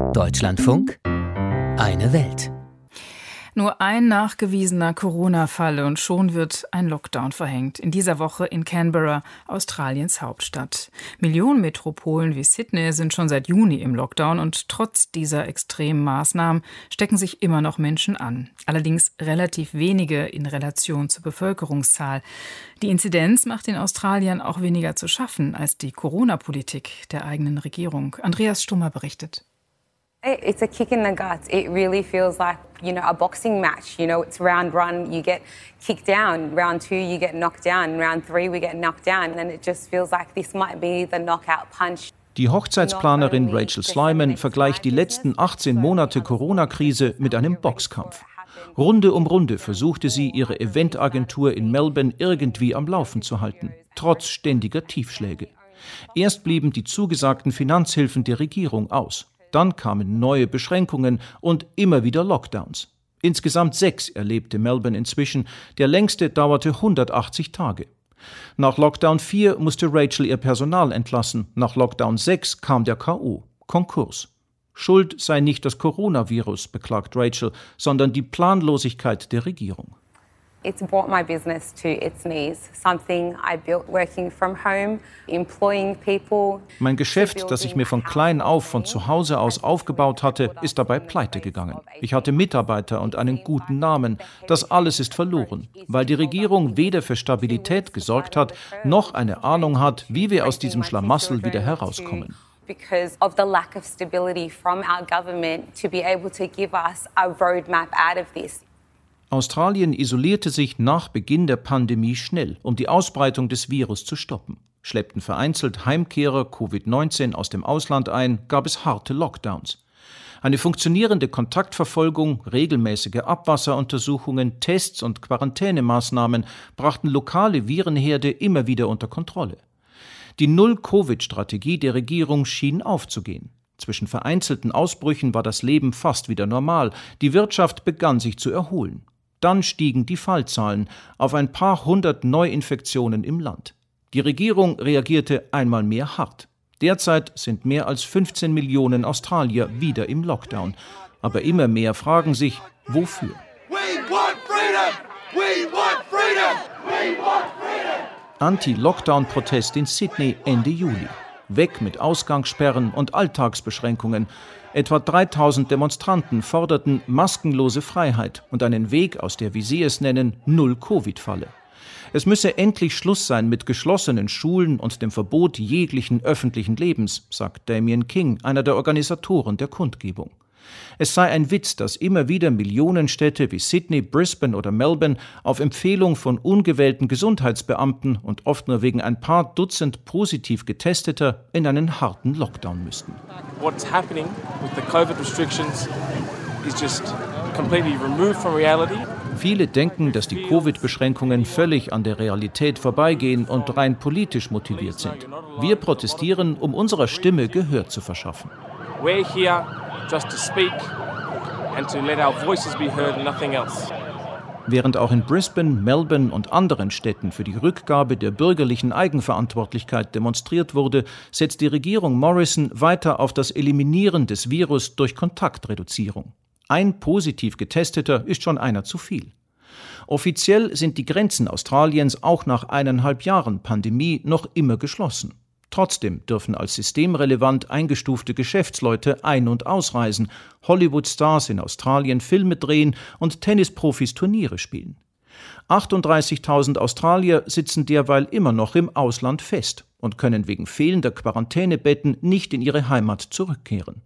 Deutschlandfunk Eine Welt. Nur ein nachgewiesener Corona-Fall und schon wird ein Lockdown verhängt. In dieser Woche in Canberra, Australiens Hauptstadt. Millionen Metropolen wie Sydney sind schon seit Juni im Lockdown und trotz dieser extremen Maßnahmen stecken sich immer noch Menschen an. Allerdings relativ wenige in Relation zur Bevölkerungszahl. Die Inzidenz macht den Australiern auch weniger zu schaffen als die Corona-Politik der eigenen Regierung. Andreas Stummer berichtet. It's a kick in the guts. It really feels like, you know, a boxing match. You know, it's round one, you get kicked down. Round two, you get knocked down. Round three, we get knocked down. And it just feels like this might be the knockout punch. Die Hochzeitsplanerin Rachel Slyman vergleicht die letzten 18 Monate Corona-Krise mit einem Boxkampf. Runde um Runde versuchte sie, ihre Eventagentur in Melbourne irgendwie am Laufen zu halten, trotz ständiger Tiefschläge. Erst blieben die zugesagten Finanzhilfen der Regierung aus. Dann kamen neue Beschränkungen und immer wieder Lockdowns. Insgesamt sechs erlebte Melbourne inzwischen, der längste dauerte 180 Tage. Nach Lockdown 4 musste Rachel ihr Personal entlassen, nach Lockdown 6 kam der KO, Konkurs. Schuld sei nicht das Coronavirus, beklagt Rachel, sondern die Planlosigkeit der Regierung. It's brought my business to its knees. Something I built working from home, employing people. Mein Geschäft, das ich mir von klein auf von zu Hause aus aufgebaut hatte, ist dabei pleite gegangen. Ich hatte Mitarbeiter und einen guten Namen. Das alles ist verloren, weil die Regierung weder für Stabilität gesorgt hat, noch eine Ahnung hat, wie wir aus diesem Schlamassel wieder herauskommen. Because of the lack of stability from our government to be able to give us a roadmap out of this. Australien isolierte sich nach Beginn der Pandemie schnell, um die Ausbreitung des Virus zu stoppen. Schleppten vereinzelt Heimkehrer Covid-19 aus dem Ausland ein, gab es harte Lockdowns. Eine funktionierende Kontaktverfolgung, regelmäßige Abwasseruntersuchungen, Tests und Quarantänemaßnahmen brachten lokale Virenherde immer wieder unter Kontrolle. Die Null-Covid-Strategie der Regierung schien aufzugehen. Zwischen vereinzelten Ausbrüchen war das Leben fast wieder normal, die Wirtschaft begann sich zu erholen. Dann stiegen die Fallzahlen auf ein paar hundert Neuinfektionen im Land. Die Regierung reagierte einmal mehr hart. Derzeit sind mehr als 15 Millionen Australier wieder im Lockdown. Aber immer mehr fragen sich, wofür? Anti-Lockdown-Protest in Sydney Ende Juli. Weg mit Ausgangssperren und Alltagsbeschränkungen. Etwa 3000 Demonstranten forderten maskenlose Freiheit und einen Weg aus der, wie sie es nennen, Null-Covid-Falle. Es müsse endlich Schluss sein mit geschlossenen Schulen und dem Verbot jeglichen öffentlichen Lebens, sagt Damien King, einer der Organisatoren der Kundgebung. Es sei ein Witz, dass immer wieder Millionenstädte wie Sydney, Brisbane oder Melbourne auf Empfehlung von ungewählten Gesundheitsbeamten und oft nur wegen ein paar Dutzend positiv getesteter in einen harten Lockdown müssten. What's happening with the COVID restrictions is just completely removed from reality. Viele denken, dass die Covid-Beschränkungen völlig an der Realität vorbeigehen und rein politisch motiviert sind. Wir protestieren, um unserer Stimme Gehör zu verschaffen. We're here just to speak and to let our voices be heard nothing else. Während auch in Brisbane, Melbourne und anderen Städten für die Rückgabe der bürgerlichen Eigenverantwortlichkeit demonstriert wurde, setzt die Regierung Morrison weiter auf das Eliminieren des Virus durch Kontaktreduzierung. Ein positiv getesteter ist schon einer zu viel. Offiziell sind die Grenzen Australiens auch nach eineinhalb Jahren Pandemie noch immer geschlossen. Trotzdem dürfen als systemrelevant eingestufte Geschäftsleute ein- und ausreisen, Hollywood-Stars in Australien Filme drehen und Tennisprofis Turniere spielen. 38.000 Australier sitzen derweil immer noch im Ausland fest und können wegen fehlender Quarantänebetten nicht in ihre Heimat zurückkehren.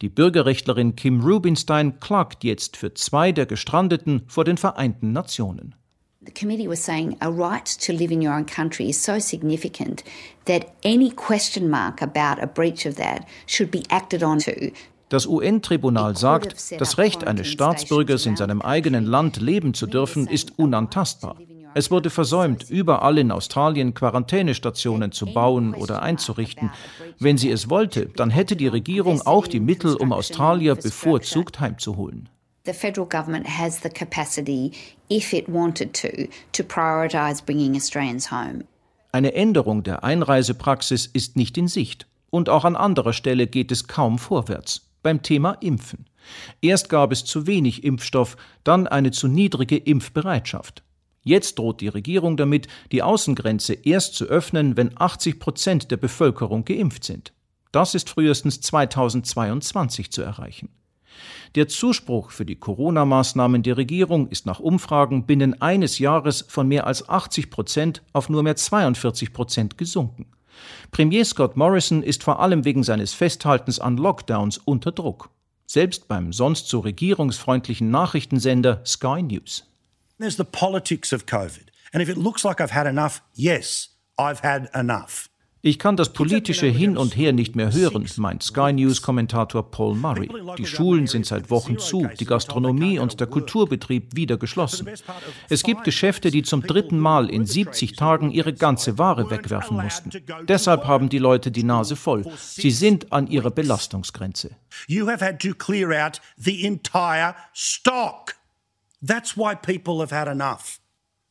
Die Bürgerrechtlerin Kim Rubinstein klagt jetzt für zwei der Gestrandeten vor den Vereinten Nationen. The committee was saying a right to live in your own country is so significant that any question mark about a breach of that should be acted on to. Das UN-Tribunal sagt, das Recht eines Staatsbürgers in seinem eigenen Land leben zu dürfen, ist unantastbar. Es wurde versäumt, überall in Australien Quarantänestationen zu bauen oder einzurichten. Wenn sie es wollte, dann hätte die Regierung auch die Mittel, um Australier bevorzugt heimzuholen. The federal government has the capacity, if it wanted to, to prioritise bringing Australians home. Eine Änderung der Einreisepraxis ist nicht in Sicht. Und auch an anderer Stelle geht es kaum vorwärts. beim Thema Impfen. Erst gab es zu wenig Impfstoff, dann eine zu niedrige Impfbereitschaft. Jetzt droht die Regierung damit, die Außengrenze erst zu öffnen, wenn 80 Prozent der Bevölkerung geimpft sind. Das ist frühestens 2022 zu erreichen. Der Zuspruch für die Corona-Maßnahmen der Regierung ist nach Umfragen binnen eines Jahres von mehr als 80 Prozent auf nur mehr 42 Prozent gesunken. Premier Scott Morrison ist vor allem wegen seines Festhaltens an Lockdowns unter Druck. Selbst beim sonst so regierungsfreundlichen Nachrichtensender Sky News. There's the politics of COVID. And if it looks like I've had enough, yes, I've had enough. Ich kann das politische Hin und Her nicht mehr hören, meint Sky News-Kommentator Paul Murray. Die Schulen sind seit Wochen zu, die Gastronomie und der Kulturbetrieb wieder geschlossen. Es gibt Geschäfte, die zum dritten Mal in 70 Tagen ihre ganze Ware wegwerfen mussten. Deshalb haben die Leute die Nase voll. Sie sind an ihrer Belastungsgrenze. You have had to clear out the entire stock. That's why people have had enough.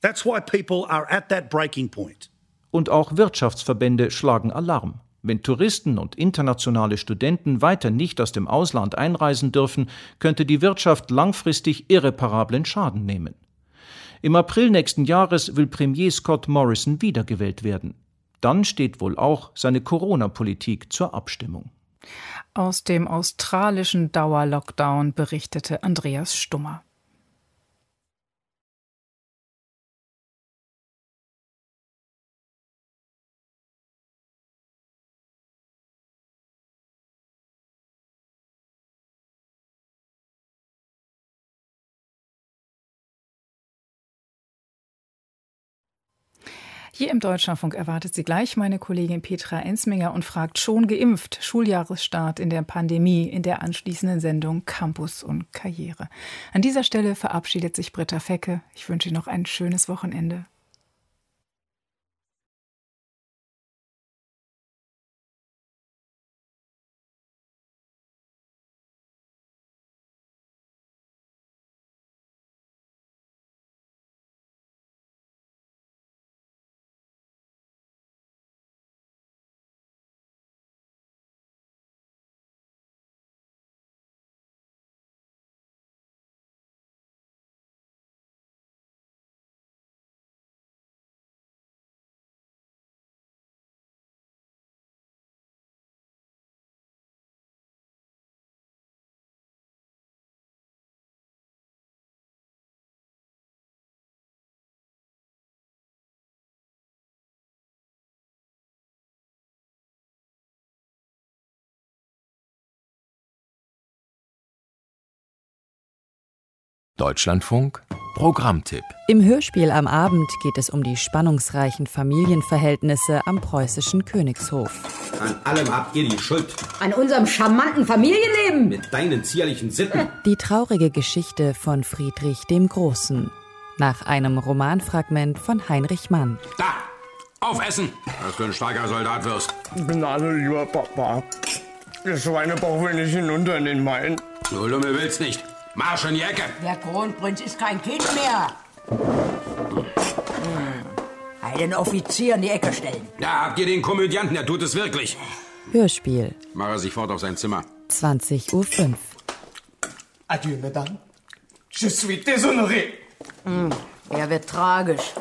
That's why people are at that breaking point. Und auch Wirtschaftsverbände schlagen Alarm. Wenn Touristen und internationale Studenten weiter nicht aus dem Ausland einreisen dürfen, könnte die Wirtschaft langfristig irreparablen Schaden nehmen. Im April nächsten Jahres will Premier Scott Morrison wiedergewählt werden. Dann steht wohl auch seine Corona-Politik zur Abstimmung. Aus dem australischen Dauerlockdown berichtete Andreas Stummer. Hier im Deutschlandfunk erwartet sie gleich meine Kollegin Petra Ensminger und fragt schon geimpft. Schuljahresstart in der Pandemie in der anschließenden Sendung Campus und Karriere. An dieser Stelle verabschiedet sich Britta Fecke. Ich wünsche Ihnen noch ein schönes Wochenende. Deutschlandfunk Programmtipp. Im Hörspiel am Abend geht es um die spannungsreichen Familienverhältnisse am preußischen Königshof. An allem habt ihr die Schuld. An unserem charmanten Familienleben. Mit deinen zierlichen Sitten. Die traurige Geschichte von Friedrich dem Großen. Nach einem Romanfragment von Heinrich Mann. Da! Aufessen! Dass du ein starker Soldat wirst. Gnade, lieber Papa. Der Schweinebauch will nicht hinunter in den Main. Du Lumme willst nicht. Marsch in die Ecke! Der Kronprinz ist kein Kind mehr. Hm. Einen Offizier in die Ecke stellen. Da habt ihr den Komödianten, der tut es wirklich. Hörspiel. Mach er sich fort auf sein Zimmer. 20.05 Uhr. Adieu, Madame. Je suis déshonoré. Hm. Er wird tragisch.